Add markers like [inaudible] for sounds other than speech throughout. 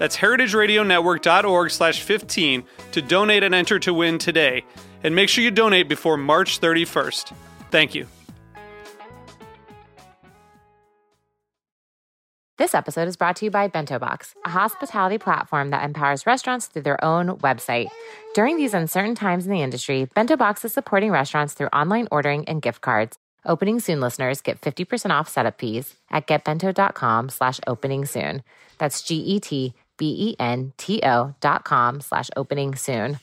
That's heritageradionetwork.org slash 15 to donate and enter to win today. And make sure you donate before March 31st. Thank you. This episode is brought to you by Bento Box, a hospitality platform that empowers restaurants through their own website. During these uncertain times in the industry, Bento Box is supporting restaurants through online ordering and gift cards. Opening Soon listeners get 50% off setup fees at getbento.com slash opening soon. That's G-E-T B-E-N-T-O dot com slash opening soon.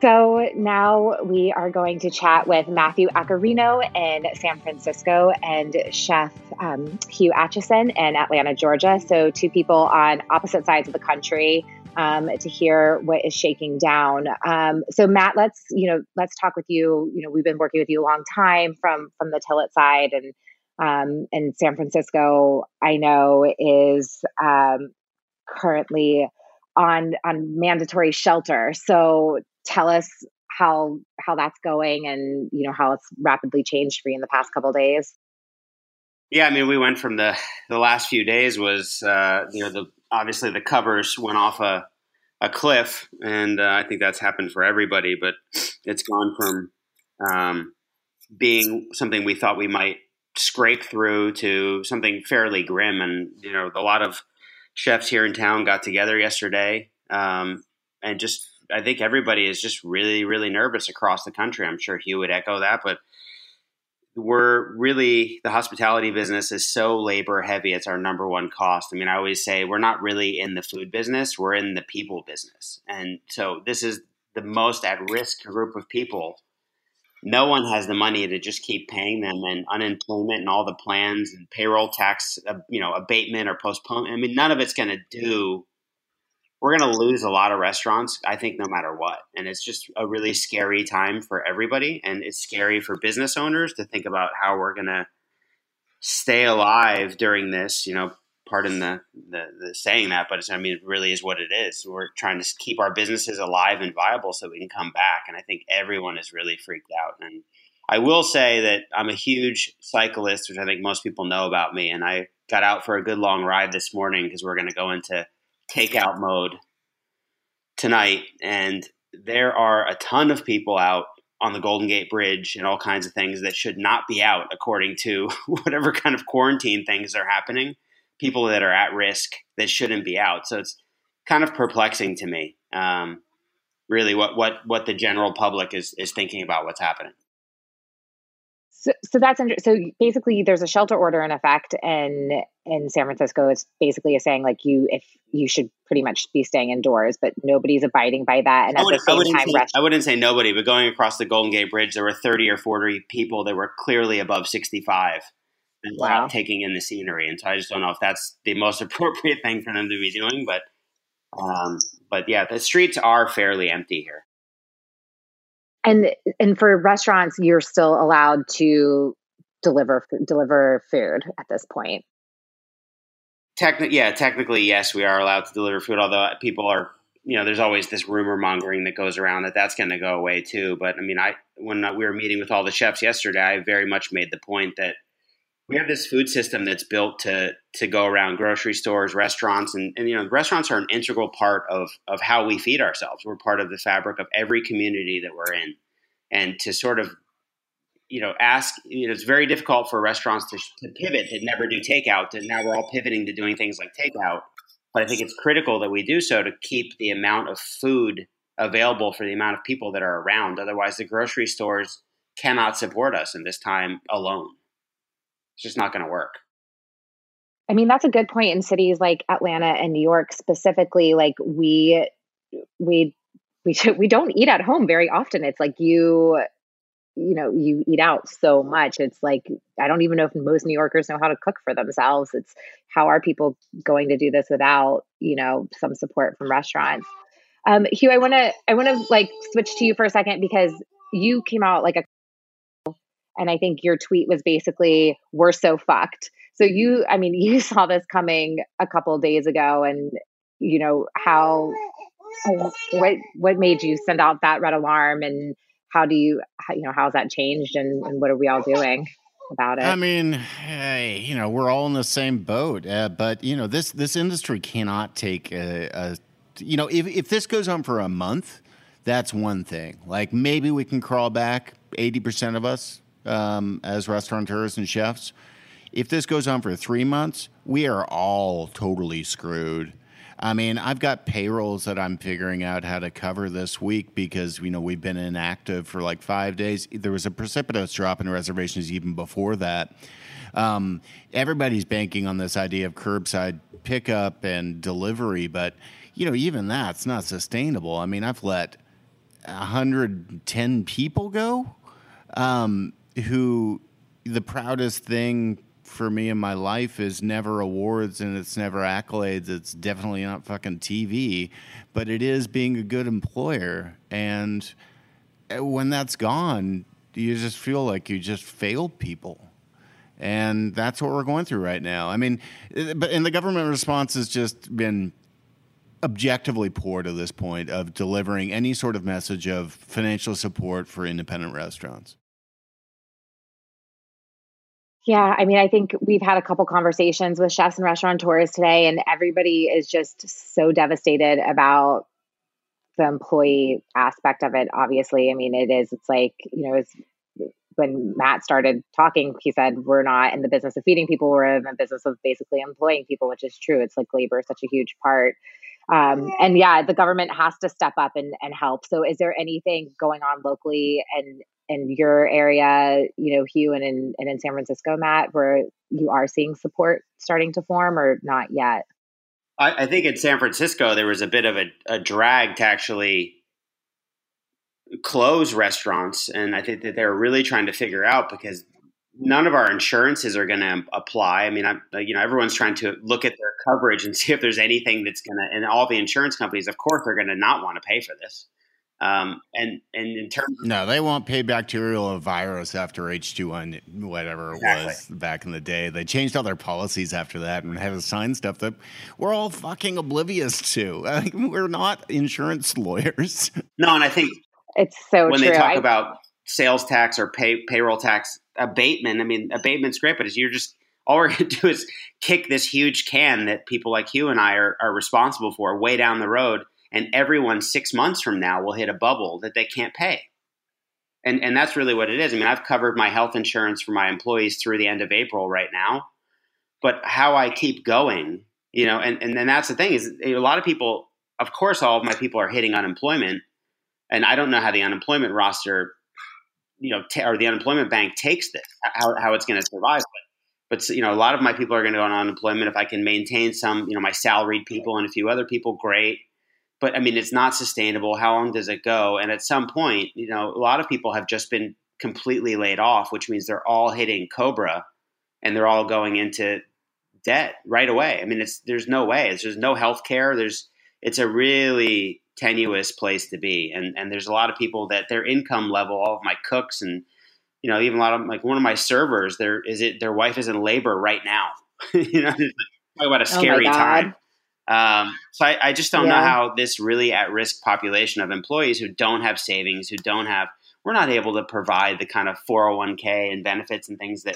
So now we are going to chat with Matthew Accarrino in San Francisco and Chef um, Hugh Acheson in Atlanta, Georgia. So two people on opposite sides of the country um, to hear what is shaking down. Um, so Matt, let's you know let's talk with you. You know we've been working with you a long time from from the Tilit side and um, and San Francisco. I know is um, currently on on mandatory shelter. So tell us how how that's going and you know how it's rapidly changed for you in the past couple days yeah i mean we went from the the last few days was uh you know the obviously the covers went off a a cliff and uh, i think that's happened for everybody but it's gone from um being something we thought we might scrape through to something fairly grim and you know a lot of chefs here in town got together yesterday um, and just I think everybody is just really, really nervous across the country. I'm sure Hugh would echo that, but we're really the hospitality business is so labor heavy. It's our number one cost. I mean, I always say we're not really in the food business, we're in the people business. And so this is the most at risk group of people. No one has the money to just keep paying them, and unemployment and all the plans and payroll tax, uh, you know, abatement or postponement. I mean, none of it's going to do we're going to lose a lot of restaurants, I think, no matter what. And it's just a really scary time for everybody. And it's scary for business owners to think about how we're going to stay alive during this. You know, pardon the, the, the saying that, but I mean, it really is what it is. We're trying to keep our businesses alive and viable so we can come back. And I think everyone is really freaked out. And I will say that I'm a huge cyclist, which I think most people know about me. And I got out for a good long ride this morning because we're going to go into takeout mode tonight, and there are a ton of people out on the Golden Gate Bridge and all kinds of things that should not be out according to [laughs] whatever kind of quarantine things are happening. People that are at risk that shouldn't be out. So it's kind of perplexing to me, um, really, what what what the general public is is thinking about what's happening. So, so that's under, so basically there's a shelter order in effect and in San Francisco. It's basically a saying like you if you should pretty much be staying indoors, but nobody's abiding by that. And at the same time, say, I wouldn't say nobody, but going across the Golden Gate Bridge, there were 30 or 40 people that were clearly above 65 and wow. taking in the scenery. And so I just don't know if that's the most [laughs] appropriate thing for them to be doing, but um, but yeah, the streets are fairly empty here and and for restaurants you're still allowed to deliver deliver food at this point. Techni- yeah technically yes we are allowed to deliver food although people are you know there's always this rumor mongering that goes around that that's going to go away too. But i mean i when we were meeting with all the chefs yesterday i very much made the point that we have this food system that's built to to go around grocery stores, restaurants, and, and you know restaurants are an integral part of of how we feed ourselves. We're part of the fabric of every community that we're in, and to sort of you know, ask. You know, it's very difficult for restaurants to, to pivot to never do takeout. and now we're all pivoting to doing things like takeout. But I think it's critical that we do so to keep the amount of food available for the amount of people that are around. Otherwise, the grocery stores cannot support us in this time alone. It's just not going to work. I mean, that's a good point in cities like Atlanta and New York specifically. Like we, we, we, [laughs] we don't eat at home very often. It's like you, you know, you eat out so much. It's like, I don't even know if most New Yorkers know how to cook for themselves. It's how are people going to do this without, you know, some support from restaurants? Um, Hugh, I want to, I want to like switch to you for a second because you came out like a and I think your tweet was basically, we're so fucked. So you, I mean, [laughs] you saw this coming a couple days ago and, you know, how, what, what made you send out that red alarm and how do you, you know, how's that changed and, and what are we all doing? about it. I mean, hey, you know, we're all in the same boat, uh, but you know, this this industry cannot take a, a, you know, if if this goes on for a month, that's one thing. Like maybe we can crawl back eighty percent of us, um, as restaurateurs and chefs. If this goes on for three months, we are all totally screwed. I mean, I've got payrolls that I'm figuring out how to cover this week because you know we've been inactive for like five days. There was a precipitous drop in reservations even before that. Um, everybody's banking on this idea of curbside pickup and delivery, but you know even that's not sustainable. I mean, I've let 110 people go. Um, who the proudest thing for me in my life is never awards and it's never accolades. It's definitely not fucking TV, but it is being a good employer. And uh, when that's gone, you just feel like you just failed people. And that's what we're going through right now. I mean, uh, but and the government response has just been objectively poor to this point of delivering any sort of message of financial support for independent restaurants. Yeah, I mean, I think we've had a couple conversations with chefs and restaurateurs today, and everybody is just so devastated about the employee aspect of it. Obviously, I mean, it is. It's like you know, it's when Matt started talking, he said, "We're not in the business of feeding people; we're in the business of basically employing people," which is true. It's like labor is such a huge part. Um, and yeah, the government has to step up and, and help. So, is there anything going on locally and in your area, you know, Hugh and in, and in San Francisco, Matt, where you are seeing support starting to form or not yet? I, I think in San Francisco, there was a bit of a, a drag to actually close restaurants. And I think that they're really trying to figure out because none of our insurances are going to apply. I mean, I'm, you know, everyone's trying to look at their coverage and [laughs] see if there's anything that's going to, and all the insurance companies, of course, are going to not want to pay for this. Um, and and in terms, of, no, they won't pay bacterial virus after H two N whatever it exactly. was back in the day. They changed all their policies after that and have signed stuff that we're all fucking oblivious to. [laughs] Like, we're not insurance lawyers. [laughs] No, and I think it's so when true. they talk I, about sales tax or pay payroll tax abatement. I mean, abatement's great, but you're just all we're [laughs] going to do is kick this huge can that people like you and I are, are responsible for way down the road and everyone six months from now will hit a bubble that they can't pay. And, and that's really what it is. I mean, I've covered my health insurance for my employees through the end of April right now. But how I keep going, you know, and, and then that's the thing is a lot of people, of course, all of my people are hitting unemployment. And I don't know how the unemployment roster, you know, t- or the unemployment bank takes this, how, how it's going to survive. But, but, you know, a lot of my people are going to go on unemployment. If I can maintain some, you know, my salaried people and a few other people, great but I mean, it's not sustainable. How long does it go? And at some point, you know, a lot of people have just been completely laid off, which means they're all hitting COBRA and they're all going into debt right away. I mean, it's there's no way. There's no health care. There's it's a really tenuous place to be, and and there's a lot of people that their income level, all of my cooks, and you know, even a lot of like one of my servers, there is it their wife is in labor right now. [laughs] you know, talk about a oh scary oh time. Um, so I, I, just don't yeah. know how this really at risk population of employees who don't have savings, who don't have, we're not able to provide the kind of 401k and benefits and things that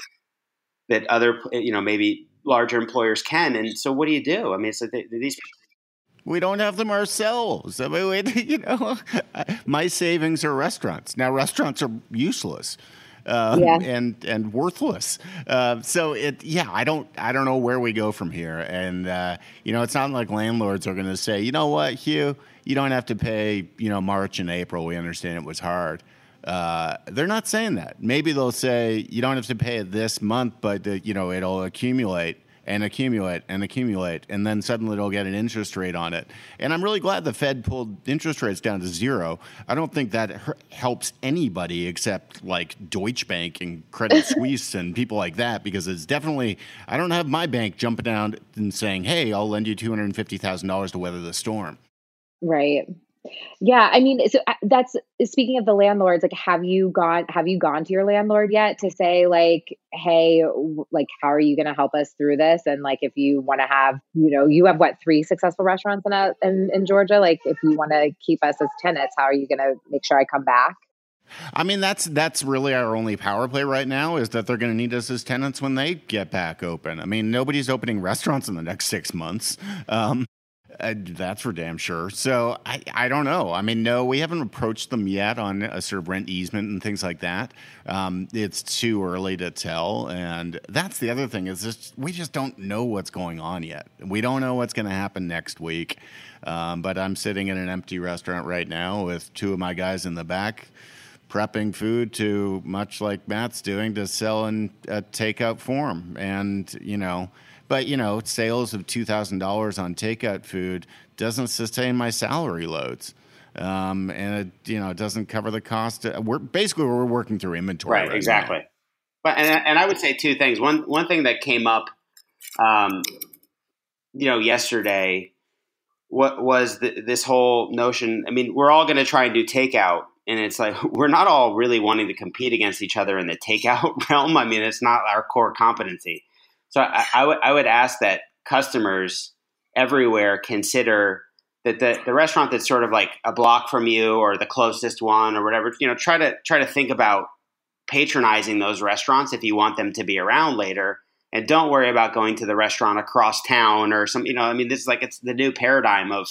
that other, you know, maybe larger employers can. And so, what do you do? I mean, it's like these. We don't have them ourselves. I mean, [laughs] you know, [laughs] my savings are restaurants. Now, restaurants are useless. Um, yeah. and and worthless. Uh, so it yeah, I don't I don't know where we go from here. And uh, you know, it's not like landlords are going to say, you know what, Hugh, you don't have to pay. You know, March and April. We understand it was hard. Uh, they're not saying that. Maybe they'll say you don't have to pay it this month, but uh, you know it'll accumulate and accumulate and accumulate, and then suddenly it'll get an interest rate on it. And I'm really glad the Fed pulled interest rates down to zero. I don't think that helps anybody except like Deutsche Bank and Credit [laughs] Suisse and people like that, because it's definitely, I don't have my bank jumping down and saying, hey, I'll lend you $250,000 to weather the storm. Right. Yeah, I mean, so uh, that's speaking of the landlords. Like, have you gone? Have you gone to your landlord yet to say like, hey, like, how are you going to help us through this? And like, if you want to have, you know, you have what three successful restaurants in a, in, in Georgia. Like, if you want to keep us as tenants, how are you going to make sure I come back? I mean, that's that's really our only power play right now is that they're going to need us as tenants when they get back open. I mean, nobody's opening restaurants in the next six months. Um, uh, that's for damn sure. So I, I don't know. I mean, no, we haven't approached them yet on a sort of rent easement and things like that. Um, it's too early to tell, and that's the other thing is just we just don't know what's going on yet. We don't know what's going to happen next week. Um, but I'm sitting in an empty restaurant right now with two of my guys in the back prepping food to much like Matt's doing to sell in a takeout form, and you know but you know, sales of two thousand dollars on takeout food doesn't sustain my salary loads. Um, and it, you know, it doesn't cover the cost. We're basically we're working through inventory. Right, right exactly. Now. But and, and I would say two things. One one thing that came up, um, you know, yesterday, what was the, this whole notion? I mean, we're all going to try and do takeout, and it's like [laughs] we're not all really wanting to compete against each other in the takeout [laughs] realm. I mean, it's not our core competency. So I, I would I would ask that customers everywhere consider that the, the restaurant that's sort of like a block from you or the closest one or whatever, you know, try to try to think about patronizing those restaurants if you want them to be around later. And don't worry about going to the restaurant across town or some, you know, I mean, this is like it's the new paradigm of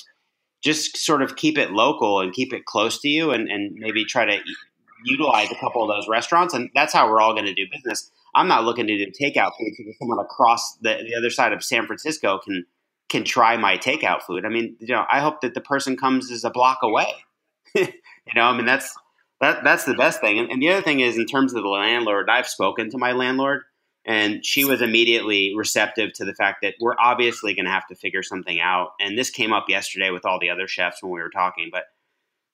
just sort of keep it local and keep it close to you and, and maybe try to utilize a couple of those restaurants. And that's how we're all going to do business. I'm not looking to do takeout food because someone across the, the other side of San Francisco can can try my takeout food. I mean, you know, I hope that the person comes is a block away. [laughs] you know, I mean that's that that's the best thing. And, and the other thing is in terms of the landlord, I've spoken to my landlord and she was immediately receptive to the fact that we're obviously going to have to figure something out. And this came up yesterday with all the other chefs when we were talking, but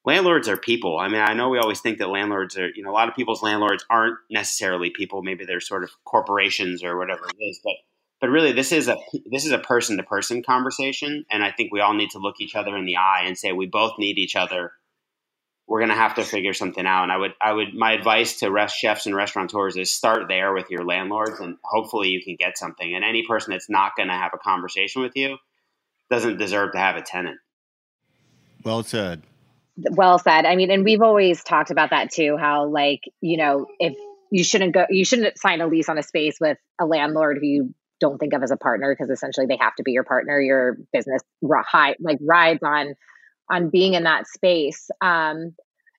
landlords are people. I mean, I know we always think that landlords are, you know, a lot of people's landlords aren't necessarily people. Maybe they're sort of corporations or whatever it is. But but really, this is a this is a person to person conversation, and I think we all need to look each other in the eye and say we both need each other. We're going to have to figure something out. And I would I would my advice to rest chefs and restaurateurs is start there with your landlords, and hopefully you can get something. And any person that's not going to have a conversation with you doesn't deserve to have a tenant. Well said well said. I mean, and we've always talked about that too, how like, you know, if you shouldn't go, you shouldn't sign a lease on a space with a landlord who you don't think of as a partner because essentially they have to be your partner. Your business high, like rides on, on being in that space. Um,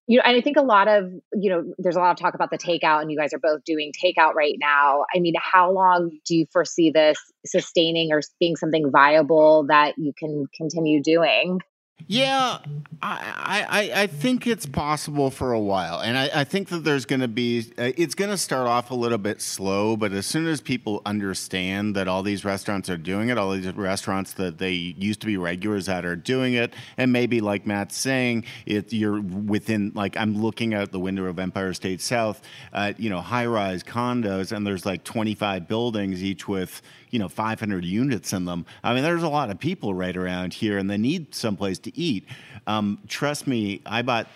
you know, and I think a lot of, you know, there's a lot of talk about the takeout and you guys are both doing takeout right now. I mean, how long do you foresee this sustaining or being something viable that you can continue doing? Yeah, I, I, I think it's possible for a while, and I, I think that there's going to be uh, it's going to start off a little bit slow, but as soon as people understand that all these restaurants are doing it, all these restaurants that they used to be regulars at are doing it, and maybe like Matt's saying, it you're within like I'm looking out the window of Empire State South, uh, you know, high rise condos, and there's like 25 buildings each with you know 500 units in them. I mean, there's a lot of people right around here, and they need someplace to eat. Um, trust me, I bought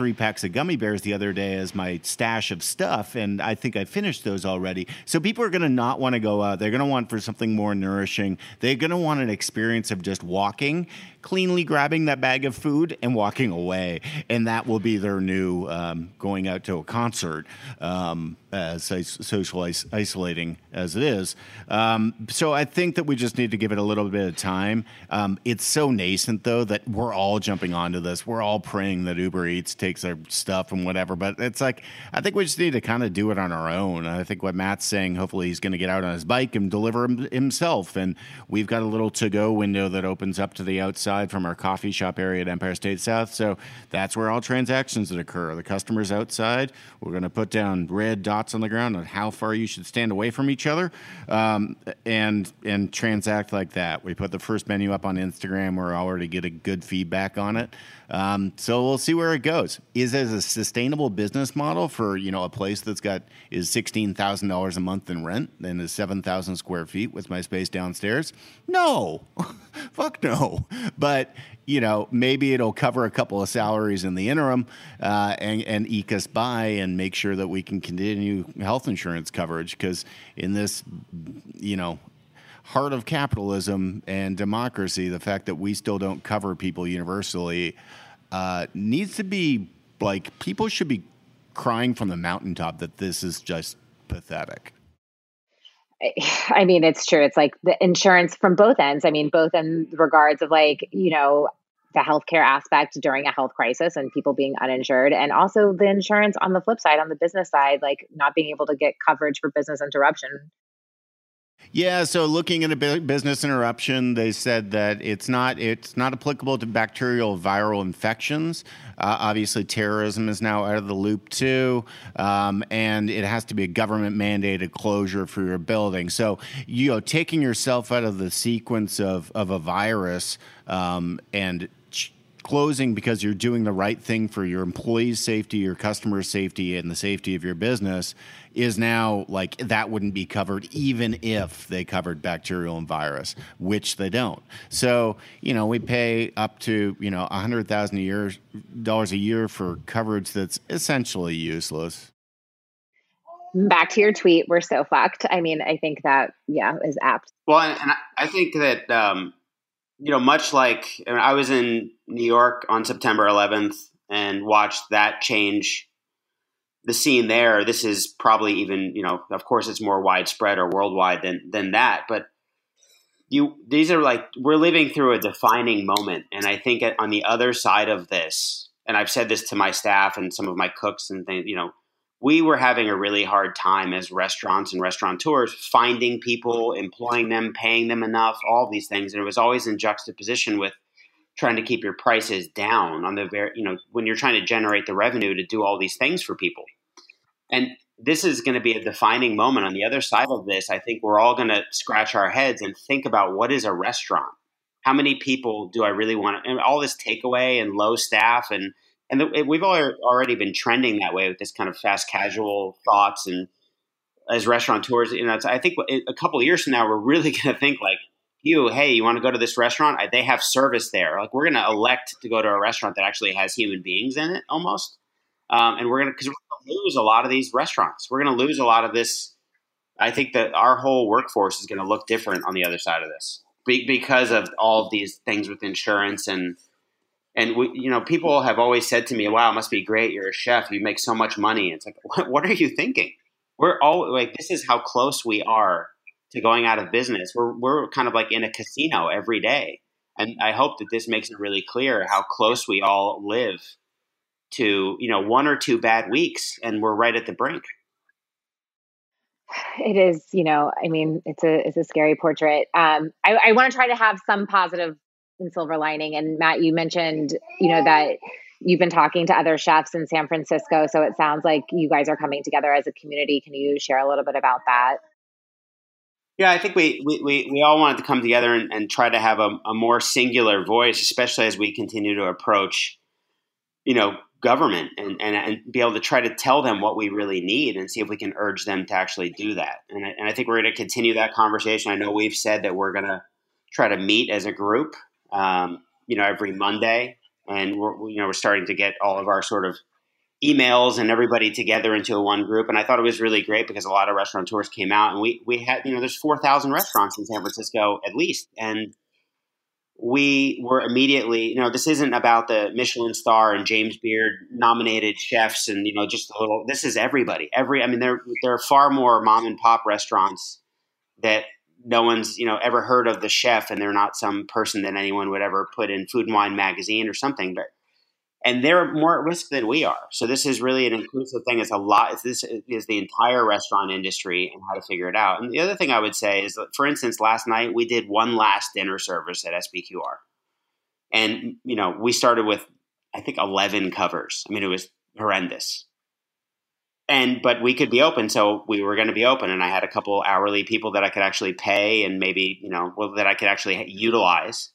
three packs of gummy bears the other day as my stash of stuff, and I think I finished those already. So people are going to not want to go out. They're going to want for something more nourishing. They're going to want an experience of just walking cleanly grabbing that bag of food and walking away, and that will be their new um, going out to a concert. Um, as social isolating as it is, um, so I think that we just need to give it a little bit of time. Um, it's so nascent though that we're all jumping onto this. We're all praying that Uber Eats takes their stuff and whatever, but it's like I think we just need to kind of do it on our own. I think what Matt's saying, hopefully he's going to get out on his bike and deliver himself, and we've got a little to go window that opens up to the outside from our coffee shop area at Empire State South. So that's where all transactions that occur. The customers outside, we're going to put down red dots on the ground on how far you should stand away from each other, um, and and transact like that. We put the first menu up on Instagram. We're already getting good feedback on it. Um, so we'll see where it goes. Is it a sustainable business model for you know a place that's got is sixteen thousand dollars a month in rent and is seven thousand square feet with my space downstairs? No, [laughs] fuck no. But you know maybe it'll cover a couple of salaries in the interim uh, and and eke us by and make sure that we can continue health insurance coverage because in this you know heart of capitalism and democracy, the fact that we still don't cover people universally uh, needs to be like people should be crying from the mountaintop that this is just pathetic. [sighs] I mean, it's true. It's like the insurance from both ends. I mean, both in regards of like, you know, the healthcare aspect during a health crisis and people being uninsured, and also the insurance on the flip side, on the business side, like not being able to get coverage for business interruption yeah, so looking at a business interruption, they said that it's not it's not applicable to bacterial viral infections. Uh, obviously, terrorism is now out of the loop too, um, and it has to be a government mandated closure for your building. So, you know, taking yourself out of the sequence of of a virus um, and closing because you're doing the right thing for your employees' safety, your customers' safety, and the safety of your business is now like that wouldn't be covered even if they covered bacterial and virus, which they don't. So you know we pay up to you know a hundred thousand a year dollars a year for coverage that's essentially useless. Back to your tweet, we're so fucked. I mean, I think that yeah is apt. Well, and, and I think that um, you know, much like I, mean, I was in New York on September 11th and watched that change the scene there. This is probably even, you know, of course, it's more widespread or worldwide than than that, but you these are like we're living through a defining moment, and I think on the other side of this, and I've said this to my staff and some of my cooks and things, you know, we were having a really hard time as restaurants and restaurateurs finding people, employing them, paying them enough, all these things. And it was always in juxtaposition with trying to keep your prices down on the very, you know, when you're trying to generate the revenue to do all these things for people. And this is going to be a defining moment on the other side of this. I think we're all going to scratch our heads and think about what is a restaurant? How many people do I really want and all this takeaway and low staff and, and the, we've already been trending that way with this kind of fast casual thoughts and as restaurateurs you know i think a couple of years from now we're really [laughs] going to think like you hey you want to go to this restaurant they have service there like we're going to elect to go to a restaurant that actually has human beings in it almost um, and we're going to because we're going to lose a lot of these restaurants we're going to lose a lot of this i think that our whole workforce is going to look different on the other side of this because of all of these things with insurance and and we, you know, people have always said to me, "Wow, it must be great. You're a chef. You make so much money." It's like, what, what are you thinking? We're all like, this is how close we are to going out of business. We're we're kind of like in a casino every day, and I hope that this makes it really clear how close we all live to you know one or two bad weeks, and we're right at the brink. It is, you know, I mean, it's a it's a scary portrait. Um, I, I want to try to have some positive and silver lining. And Matt, you mentioned, you know, that you've been talking to other chefs in San Francisco. So it sounds like you guys are coming together as a community. Can you share a little bit about that? Yeah, I think we, we, we, all wanted to come together and, and try to have a, a, more singular voice, especially as we continue to approach, you know, government and, and, and be able to try to tell them what we really need and see if we can urge them to actually do that. And I, and I think we're going to continue that conversation. I know we've said that we're going to try to meet as a group um, you know, every Monday, and we're you know we're starting to get all of our sort of emails and everybody together into a one group. And I thought it was really great because a lot of restaurateurs came out, and we we had you know there's four thousand restaurants in San Francisco at least, and we were immediately, you know, this isn't about the Michelin star and James Beard nominated chefs and, you know, just a little, this is everybody. Every, I mean, there, there are far more mom and pop restaurants that no one's, you know, ever heard of the chef and they're not some person that anyone would ever put in Food and Wine magazine or something. But and they're more at risk than we are. So this is really an inclusive thing. It's a lot. This is the entire restaurant industry and how to figure it out. And the other thing I would say is, that, for instance, last night we did one last dinner service at SPQR, and you know we started with I think eleven covers. I mean, it was horrendous. And but we could be open, so we were going to be open, and I had a couple hourly people that I could actually pay, and maybe you know well, that I could actually utilize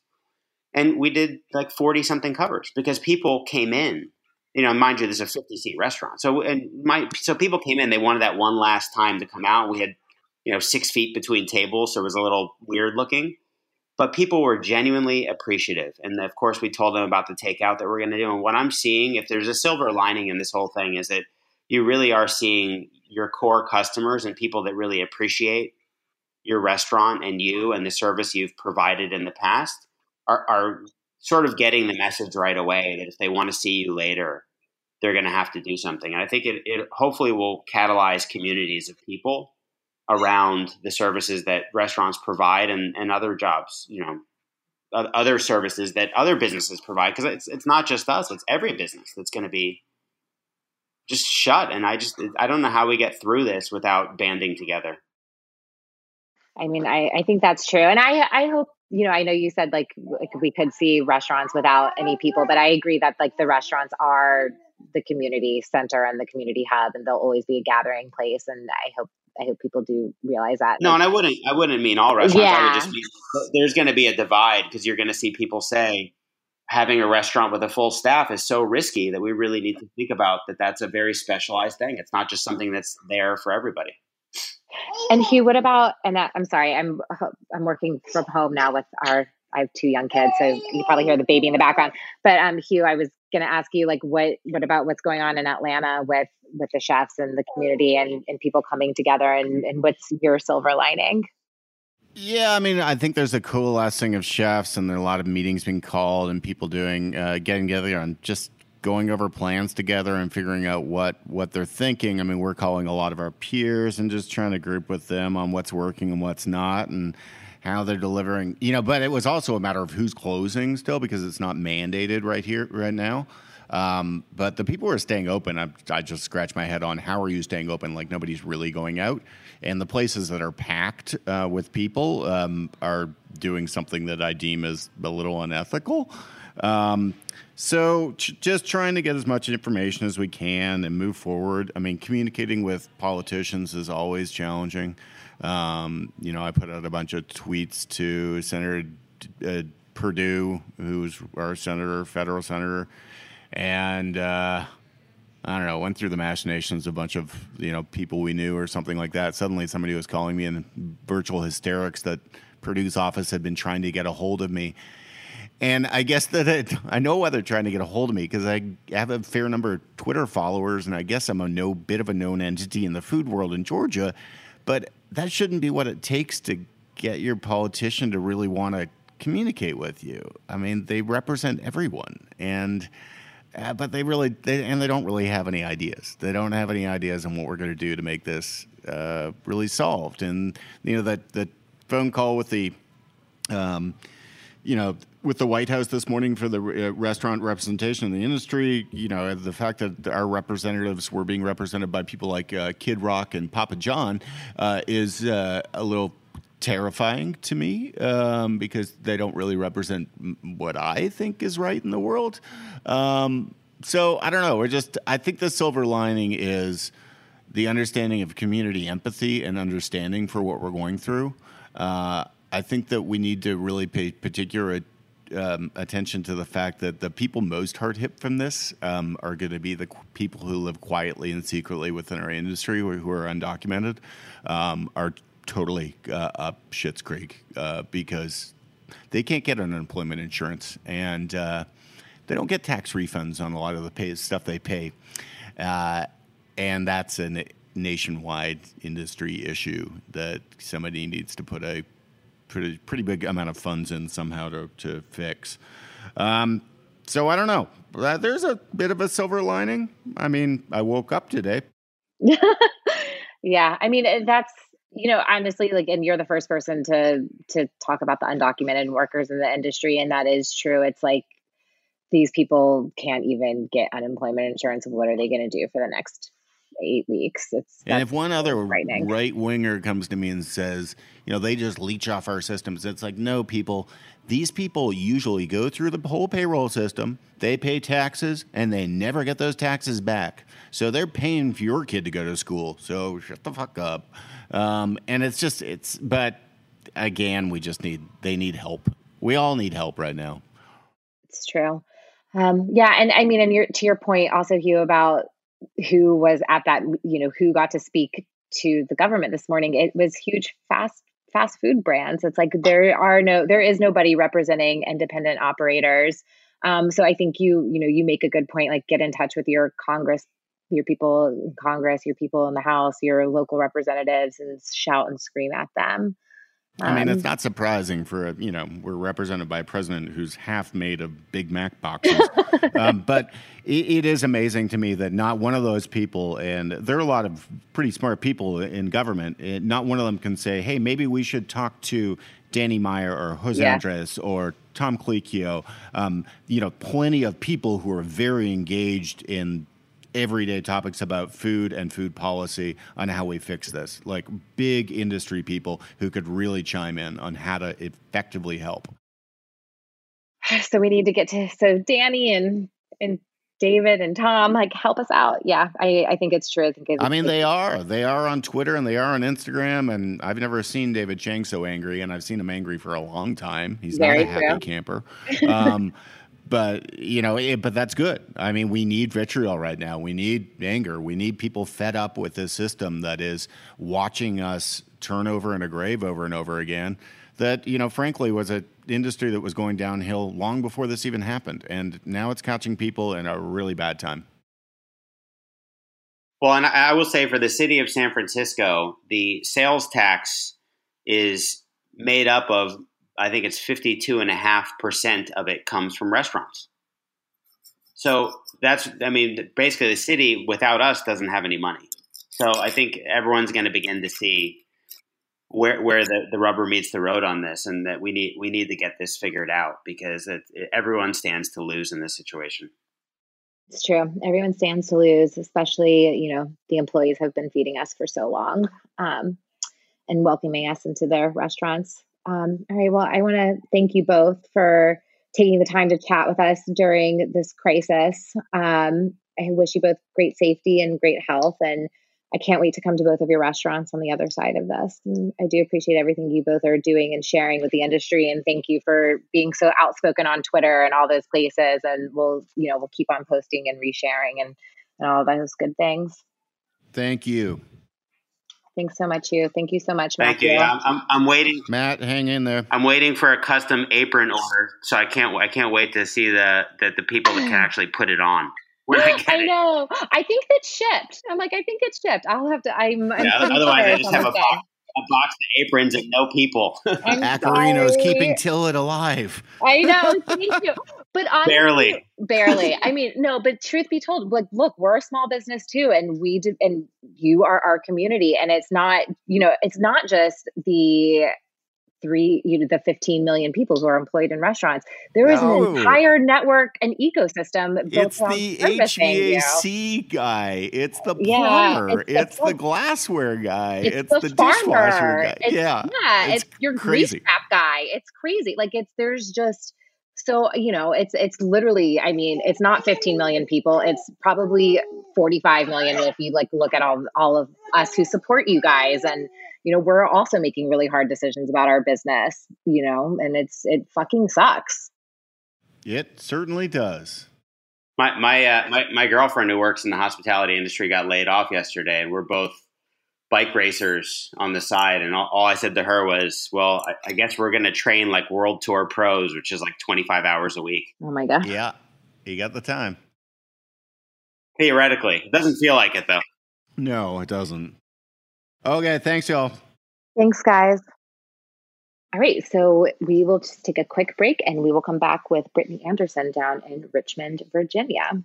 and we did like 40 something covers because people came in. You know mind you there's a 50 seat restaurant. So and my so people came in they wanted that one last time to come out. We had you know six feet between tables so it was a little weird looking. But people were genuinely appreciative. And of course we told them about the takeout that we're going to do. And what i'm seeing if there's a silver lining in this whole thing is that you really are seeing your core customers and people that really appreciate your restaurant and you and the service you've provided in the past are, are sort of getting the message right away that if they want to see you later, they're going to have to do something. And I think it, it hopefully will catalyze communities of people around the services that restaurants provide and, and other jobs, you know, other services that other businesses provide. Because it's, it's not just us, it's every business that's going to be just shut. And I just, I don't know how we get through this without banding together. I mean, I, I think that's true. And I, I hope you know, I know you said like, like we could see restaurants without any people, but I agree that like the restaurants are the community center and the community hub, and they'll always be a gathering place. And I hope I hope people do realize that. No, and I wouldn't I wouldn't mean all restaurants. Yeah. I would just mean uh, there's going to be a divide because you're going to see people say having a restaurant with a full staff is so risky that we really need to think about that. That's a very specialized thing. It's not just something that's there for everybody. And Hugh, what about? And that, I'm sorry, I'm I'm working from home now with our. I have two young kids, so you probably hear the baby in the background. But um, Hugh, I was going to ask you, like, what what about what's going on in Atlanta with with the chefs and the community and and people coming together, and and what's your silver lining? Yeah, I mean, I think there's a coalescing of chefs, and there are a lot of meetings being called, and people doing uh, getting together on just going over plans together and figuring out what what they're thinking. I mean, we're calling a lot of our peers and just trying to group with them on what's working and what's not and how they're delivering. You know, but it was also a matter of who's closing still because it's not mandated right here right now. Um, but the people who are staying open, I, I just scratch my head on how are you staying open? Like nobody's really going out, and the places that are packed uh, with people um, are doing something that I deem as a little unethical. Um, so, ch- just trying to get as much information as we can and move forward. I mean, communicating with politicians is always challenging. Um, you know, I put out a bunch of tweets to Senator uh, Perdue, who's our senator, federal senator, and uh, I don't know, went through the machinations of a bunch of you know people we knew or something like that. Suddenly, somebody was calling me in virtual hysterics that Perdue's office had been trying to get a hold of me and I guess that it, I know why they're trying to get a hold of me because I have a fair number of Twitter followers, and I guess I'm a no bit of a known entity in the food world in Georgia. But that shouldn't be what it takes to get your politician to really want to communicate with you. I mean, they represent everyone, and uh, but they really they, and they don't really have any ideas. They don't have any ideas on what we're going to do to make this uh, really solved. And you know that that phone call with the. Um, you know, with the White House this morning for the uh, restaurant representation in the industry, you know, the fact that our representatives were being represented by people like uh, Kid Rock and Papa John uh, is uh, a little terrifying to me um, because they don't really represent what I think is right in the world. Um, so I don't know. We're just, I think the silver lining is the understanding of community empathy and understanding for what we're going through. Uh, I think that we need to really pay particular um, attention to the fact that the people most hard hit from this um, are going to be the qu- people who live quietly and secretly within our industry who, who are undocumented um, are totally uh, up shit's creek uh, because they can't get unemployment insurance and uh, they don't get tax refunds on a lot of the pay, stuff they pay. Uh, and that's a nationwide industry issue that somebody needs to put a pretty pretty big amount of funds in somehow to to fix. Um, so I don't know. There's a bit of a silver lining. I mean, I woke up today. [laughs] yeah, I mean that's you know honestly like, and you're the first person to to talk about the undocumented workers in the industry, and that is true. It's like these people can't even get unemployment insurance. What are they going to do for the next eight weeks. It's and if one other right winger comes to me and says, you know, they just leech off our systems, it's like, no, people. These people usually go through the whole payroll system. They pay taxes and they never get those taxes back. So they're paying for your kid to go to school. So shut the fuck up. Um, and it's just it's. But again, we just need they need help. We all need help right now. It's true. Um, yeah, and I mean, and your, to your point, also Hugh about who was at that, you know, who got to speak to the government this morning. It was huge fast fast food brands. It's like there are no there is nobody representing independent operators. Um, so I think you you know you make a good point. Like get in touch with your Congress, your people in Congress, your people in the House, your local representatives, and shout and scream at them. I mean, it's um, not surprising for a, you know we're represented by a president who's half made of Big Mac boxes, [laughs] um, but it, it is amazing to me that not one of those people, and there are a lot of pretty smart people in government, it, not one of them can say, "Hey, maybe we should talk to Danny Meyer or Jose yeah. Andres or Tom Colicchio." Um, you know, plenty of people who are very engaged in everyday topics about food and food policy on how we fix this. Like big industry people who could really chime in on how to effectively help. [sighs] So we need to get to so Danny and and David and Tom, like help us out. Yeah, I, I think it's true. I think it's, I mean they are. They are on Twitter and they are on Instagram. And I've never seen David Chang so angry, and I've seen him angry for a long time. He's not a happy true. camper. Um, [laughs] but you know it, but that's good. I mean we need vitriol right now. We need anger. We need people fed up with this system that is watching us turn over in a grave over and over again that you know frankly was an industry that was going downhill long before this even happened. And now it's catching people in a really bad time. Well and i will say for the city of san francisco the sales tax is made up of I think it's 52.5% of it comes from restaurants. So that's, I mean, basically the city without us doesn't have any money. So I think everyone's going to begin to see where where the, the rubber meets the road on this, and that we need we need to get this figured out because it, everyone stands to lose in this situation. It's true. Everyone stands to lose, especially you know the employees have been feeding us for so long um, and welcoming us into their restaurants. Um, all right. Well, I want to thank you both for taking the time to chat with us during this crisis. Um, I wish you both great safety and great health. And I can't wait to come to both of your restaurants on the other side of this. And I do appreciate everything you both are doing and sharing with the industry. And thank you for being so outspoken on Twitter and all those places. And we'll, you know, we'll keep on posting and resharing and, and all those good things. Thank you. Thanks so much, you. Thank you so much, Matt. Thank Matthew. you. I'm, I'm, I'm, waiting. Matt, hang in there. I'm waiting for a custom apron order, so I can't I can't wait to see the that the people that can [clears throat] actually put it on. When I, [gasps] I know. I think it's shipped. I'm like, I think it's shipped. I'll have to. I'm. I'm yeah, otherwise, I just have a box, a box of aprons and no people. Accarrino's [laughs] keeping Tilit alive. I know. [laughs] Thank you. But honestly, barely, barely. [laughs] I mean, no. But truth be told, like, look, we're a small business too, and we do, and you are our community, and it's not, you know, it's not just the three, you know, the 15 million people who are employed in restaurants. There is no. an entire network and ecosystem built It's the HVAC you. guy. It's the plumber. Yeah, it's, it's the, the, glassware guy. It's, it's the, the dishwasher guy. It's, yeah. Yeah. It's, it's your crazy. grease trap guy. It's crazy. Like it's, there's just, so, you know, it's it's literally, I mean, it's not 15 million people. It's probably 45 million if you like look at all all of us who support you guys and you know, we're also making really hard decisions about our business, you know, and it's it fucking sucks. It certainly does. My my uh, my my girlfriend who works in the hospitality industry got laid off yesterday, and we're both bike racers on the side. And all, all I said to her was, "Well, I, I guess we're going to train like World Tour pros, which is like 25 hours a week." Oh my god! Yeah, you got the time. Theoretically, it doesn't feel like it though. No, it doesn't. Okay, thanks, y'all. Thanks, guys. All right, so we will just take a quick break and we will come back with Brittany Anderson down in Richmond, Virginia.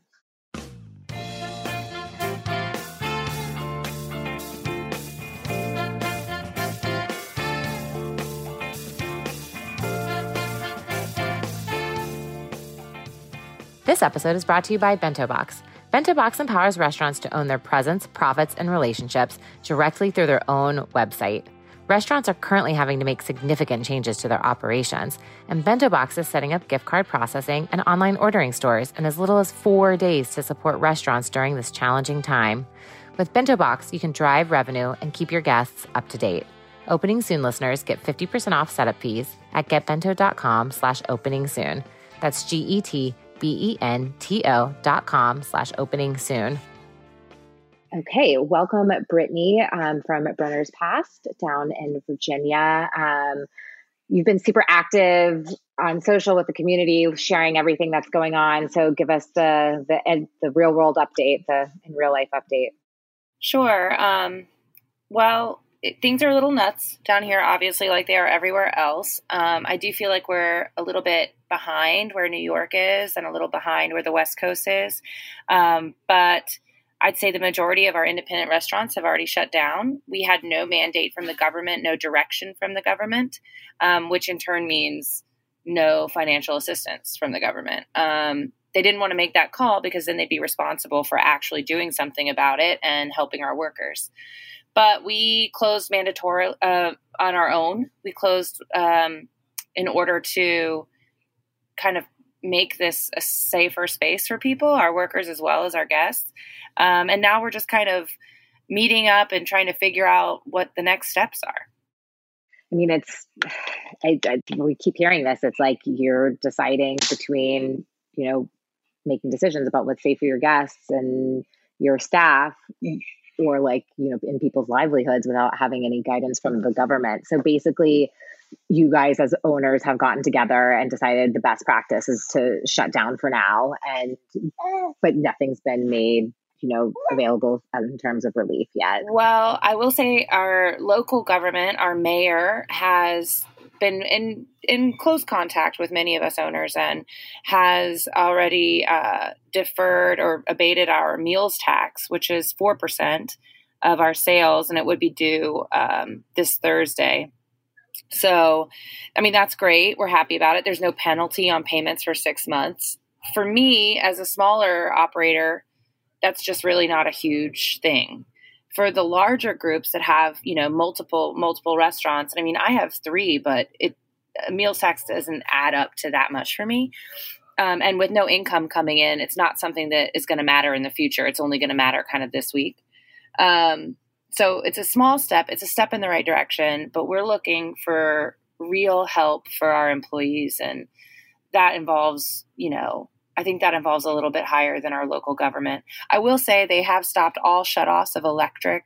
This episode is brought to you by Bento Box. Bento Box empowers restaurants to own their presence, profits, and relationships directly through their own website. Restaurants are currently having to make significant changes to their operations, and Bento Box is setting up gift card processing and online ordering stores in as little as four days to support restaurants during this challenging time. With Bento Box, you can drive revenue and keep your guests up to date. Opening Soon listeners get 50% off setup fees at getbento.com slash opening soon. That's G-E-T B-E-N-T-O dot com slash opening soon. Okay, welcome, Brittany um, from Brenner Pass down in Virginia. Um, you've been super active on social with the community, sharing everything that's going on. So give us the the the real world update, the in real life update. Sure. Um, well, it, things are a little nuts down here, obviously, like they are everywhere else. Um, I do feel like we're a little bit behind where New York is and a little behind where the West Coast is. Um, but I'd say the majority of our independent restaurants have already shut down. We had no mandate from the government, no direction from the government, um, which in turn means no financial assistance from the government. Um, they didn't want to make that call because then they'd be responsible for actually doing something about it and helping our workers. But we closed mandatory uh, on our own. We closed um, in order to kind of make this a safer space for people, our workers as well as our guests. Um, and now we're just kind of meeting up and trying to figure out what the next steps are. I mean, it's, [sighs] I, I, we keep hearing this. It's like you're deciding between, you know, making decisions about what's safe for your guests and your staff or like, you know, in people's livelihoods without having any guidance from the government. So basically, you guys as owners have gotten together and decided the best practice is to shut down for now and but nothing's been made you know available in terms of relief yet well i will say our local government our mayor has been in in close contact with many of us owners and has already uh, deferred or abated our meals tax which is 4% of our sales and it would be due um, this thursday so, I mean, that's great. We're happy about it. There's no penalty on payments for six months. For me, as a smaller operator, that's just really not a huge thing. For the larger groups that have, you know, multiple multiple restaurants, I mean, I have three, but it meal tax doesn't add up to that much for me. Um, and with no income coming in, it's not something that is going to matter in the future. It's only going to matter kind of this week. Um, so it's a small step, it's a step in the right direction, but we're looking for real help for our employees. And that involves, you know, I think that involves a little bit higher than our local government. I will say they have stopped all shutoffs of electric,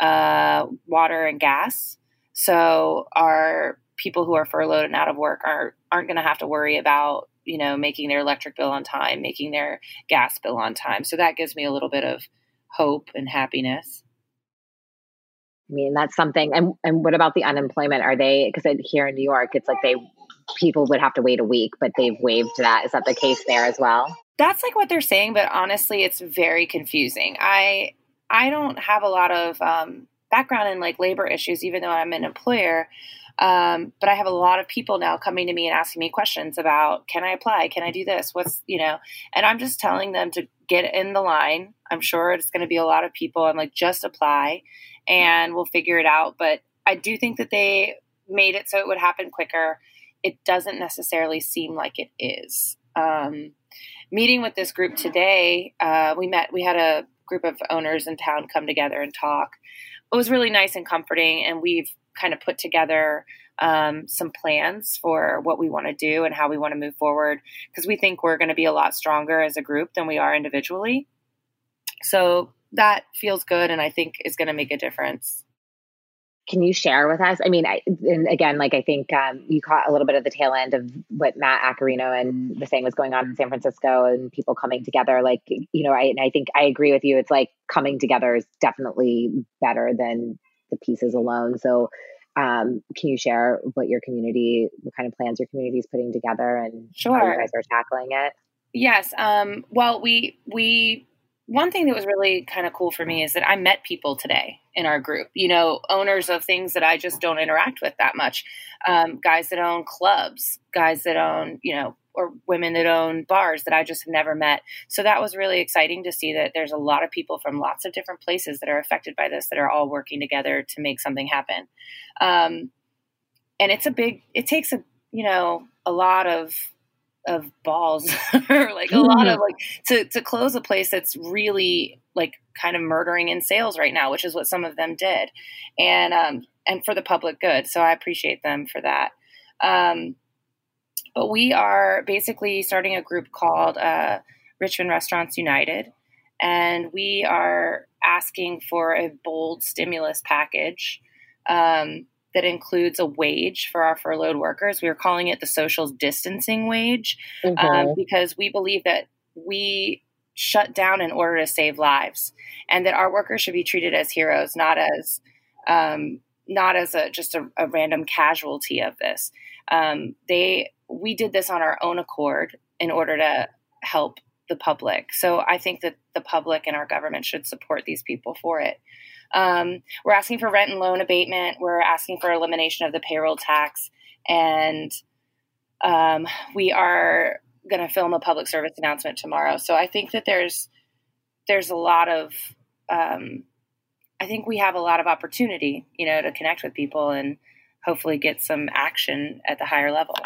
uh, water, and gas. So our people who are furloughed and out of work are aren't going to have to worry about you know making their electric bill on time, making their gas bill on time. So that gives me a little bit of hope and happiness. I mean, that's something. And and what about the unemployment? Are they because here in New York, it's like they people would have to wait a week, but they've waived that. Is that the case there as well? That's like what they're saying, but honestly, it's very confusing. I I don't have a lot of um, background in like labor issues, even though I'm an employer. Um, but I have a lot of people now coming to me and asking me questions about can I apply? Can I do this? What's, you know, and I'm just telling them to get in the line. I'm sure it's going to be a lot of people. I'm like, just apply and we'll figure it out. But I do think that they made it so it would happen quicker. It doesn't necessarily seem like it is. Um, meeting with this group today, uh, we met, we had a group of owners in town come together and talk. It was really nice and comforting, and we've kind of put together um, some plans for what we want to do and how we want to move forward because we think we're going to be a lot stronger as a group than we are individually. So that feels good and I think is going to make a difference. Can you share with us? I mean, I, and again, like I think um, you caught a little bit of the tail end of what Matt Accarrino and the thing was going on in San Francisco and people coming together. Like, you know, I, and I think I agree with you. It's like coming together is definitely better than the pieces alone. So, Um, can you share what your community, what kind of plans your community is putting together, and sure. how you guys are tackling it? Yes. Um, well, we we one thing that was really kind of cool for me is that I met people today in our group. You know, owners of things that I just don't interact with that much. Um, guys that own clubs, guys that own you know or women that own bars that I just have never met. So that was really exciting to see that there's a lot of people from lots of different places that are affected by this that are all working together to make something happen. Um, and it's a big, it takes a, you know, a lot of, of balls [laughs] or like a lot of like to, to close a place that's really like kind of murdering in sales right now, which is what some of them did. And, um, and for the public good. So I appreciate them for that. Um, but we are basically starting a group called uh, Richmond Restaurants United, and we are asking for a bold stimulus package um, that includes a wage for our furloughed workers. We are calling it the social distancing wage mm-hmm. um, because we believe that we shut down in order to save lives, and that our workers should be treated as heroes, not as um, not as a just a, a, random casualty of this. Um, they we did this on our own accord in order to help the public. So I think that the public and our government should support these people for it. Um, we're asking for rent and loan abatement. We're asking for elimination of the payroll tax, and um, we are going to film a public service announcement tomorrow. So I think that there's there's a lot of um, I think we have a lot of opportunity, you know, to connect with people and hopefully get some action at the higher level.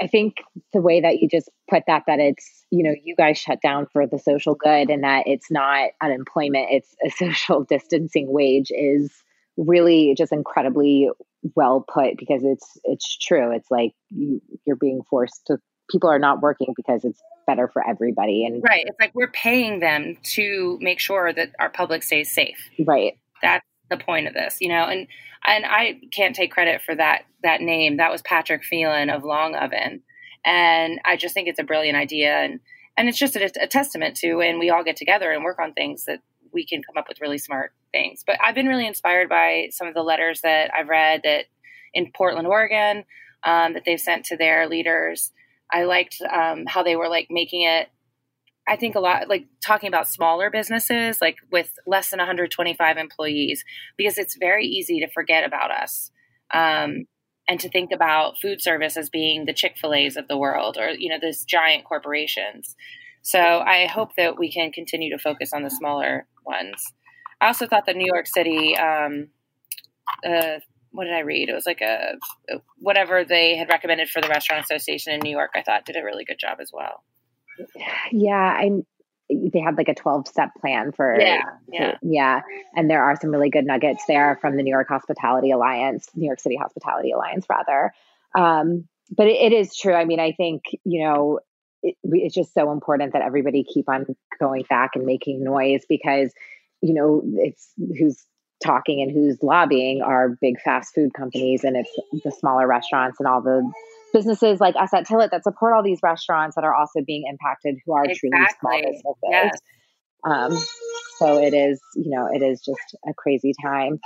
I think the way that you just put that, that it's, you know, you guys shut down for the social good and that it's not unemployment, it's a [laughs] social distancing wage is really just incredibly well put because it's it's true. It's like you, you're being forced to people are not working because it's better for everybody and right. It's like we're paying them to make sure that our public stays safe. Right. That's the point of this you know and and I can't take credit for that that name. That was Patrick Phelan of Longoven, and I just think it's a brilliant idea, and and it's just a, a testament to when we all get together and work on things that we can come up with really smart things. But I've been really inspired by some of the letters that I've read that in Portland, Oregon, um, that they've sent to their leaders. I liked um, how they were like making it I think a lot like talking about smaller businesses, like with less than 125 employees, because it's very easy to forget about us. Um, and to think about food service as being the Chick fil A's of the world or, you know, these giant corporations. So I hope that we can continue to focus on the smaller ones. I also thought that New York City, um, uh, what did I read? It was like a whatever they had recommended for the Restaurant Association in New York. I thought did a really good job as well. Yeah, I'm they had like a 12 step plan for yeah, yeah. For, yeah and there are some really good nuggets there from the new york hospitality alliance new york city hospitality alliance rather um, but it, it is true i mean i think you know it, it's just so important that everybody keep on going back and making noise because you know it's who's talking and who's lobbying are big fast food companies and it's the smaller restaurants and all the businesses like us at Tilit that support all these restaurants that are also being impacted who are exactly. truly small businesses. Yes. Um, so it is, you know, it is just a crazy time.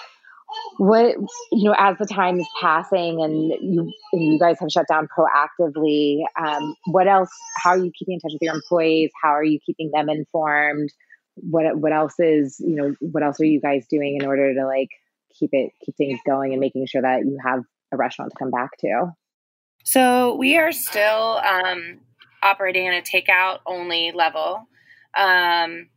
What you know, as the time is passing and you and you guys have shut down proactively, um, what else? How are you keeping in touch with your employees? How are you keeping them informed? What what else is you know? What else are you guys doing in order to like keep it keep things going and making sure that you have a restaurant to come back to? So we are still um, operating in a takeout only level, um,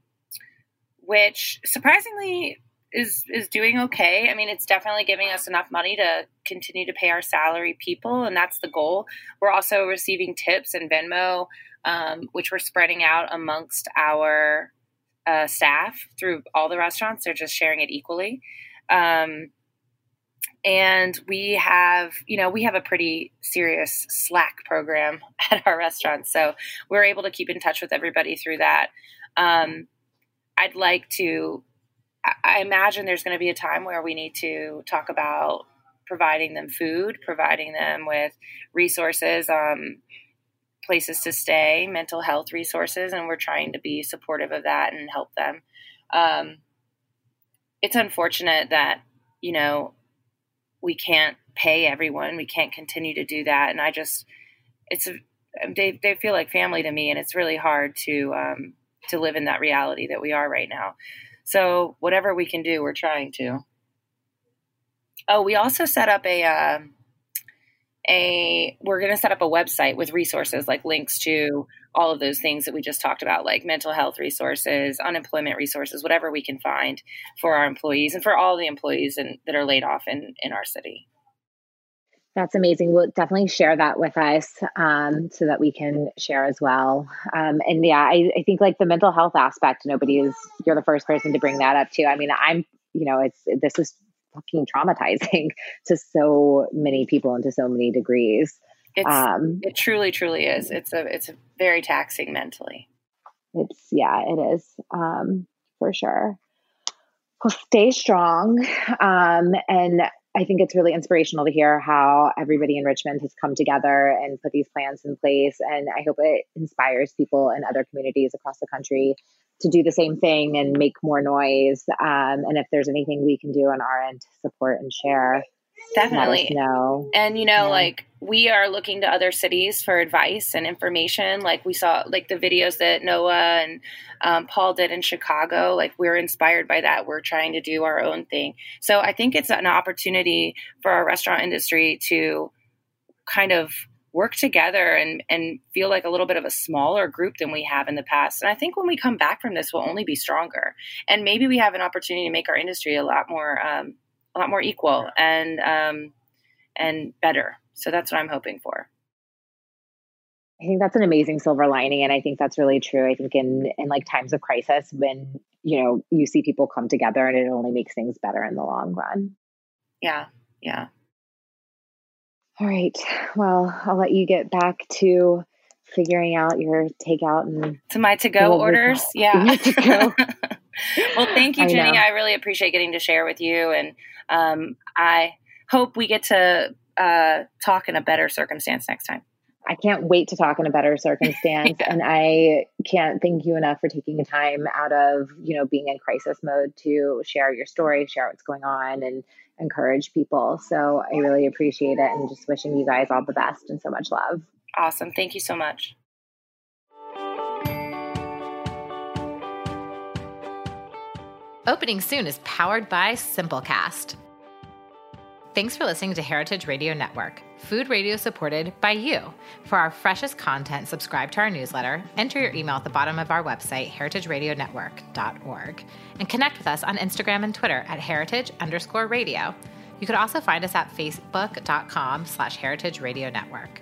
which surprisingly is is doing okay. I mean, it's definitely giving us enough money to continue to pay our salary people, and that's the goal. We're also receiving tips and Venmo, um, which we're spreading out amongst our uh, staff through all the restaurants. They're just sharing it equally. Um, and we have you know we have a pretty serious slack program [laughs] at our restaurant so we're able to keep in touch with everybody through that. Um, i'd like to i imagine there's going to be a time where we need to talk about providing them food providing them with resources um, places to stay mental health resources and we're trying to be supportive of that and help them. Um, it's unfortunate that you know we can't pay everyone. We can't continue to do that. And I just, it's, a, they, they feel like family to me and it's really hard to, um, to live in that reality that we are right now. So whatever we can do, we're trying to. Oh, we also set up a, uh, a we're going to set up a website with resources like links to all of those things that we just talked about like mental health resources unemployment resources whatever we can find for our employees and for all the employees in, that are laid off in in our city that's amazing. We'll definitely share that with us um, so that we can share as well. Um, and yeah, I, I, think like the mental health aspect, nobody is, you're the first person to bring that up too. I mean, I'm, you know, it's, this is fucking traumatizing [laughs] to so many people and to so many degrees. It's, um, it truly, truly is. It's a, it's a very taxing mentally. It's, yeah, it is um, for sure. Well, stay strong. Um, and I think it's really inspirational to hear how everybody in Richmond has come together and put these plans in place. And I hope it inspires people in other communities across the country to do the same thing and make more noise. Um, and if there's anything we can do on our end to support and share, definitely know. And you know, yeah. like we are looking to other cities for advice and information. Like we saw, like the videos that Noah and um, Paul did in Chicago. Like we're inspired by that. We're trying to do our own thing. So I think it's an opportunity for our restaurant industry to kind of work together and and feel like a little bit of a smaller group than we have in the past. And I think when we come back from this, we'll only be stronger. And maybe we have an opportunity to make our industry a lot more um, a lot more equal and um, and better. So that's what I'm hoping for. I think that's an amazing silver lining, and I think that's really true. I think in in like times of crisis, when you know you see people come together, and it only makes things better in the long run. Yeah, yeah. All right. Well, I'll let you get back to figuring out your takeout and to my to go orders. [laughs] Yeah. to go. [laughs] well, thank you, Jenny. I, I, really appreciate getting to share with you, and um, I hope we get to uh, talk in a better circumstance next time. I can't wait to talk in a better circumstance. [laughs] yeah. And I can't thank you enough for taking the time out of, you know, being in crisis mode to share your story, share what's going on and encourage people. So I really appreciate it and just wishing you guys all the best and so much love. Awesome. Thank you so much. Opening soon is powered by Simplecast. Thanks for listening to Heritage Radio Network, food radio supported by you. For our freshest content, subscribe to our newsletter, enter your email at the bottom of our website, heritageradionetwork.org, and connect with us on Instagram and Twitter at heritage underscore radio. You could also find us at facebook.com slash heritage radio network.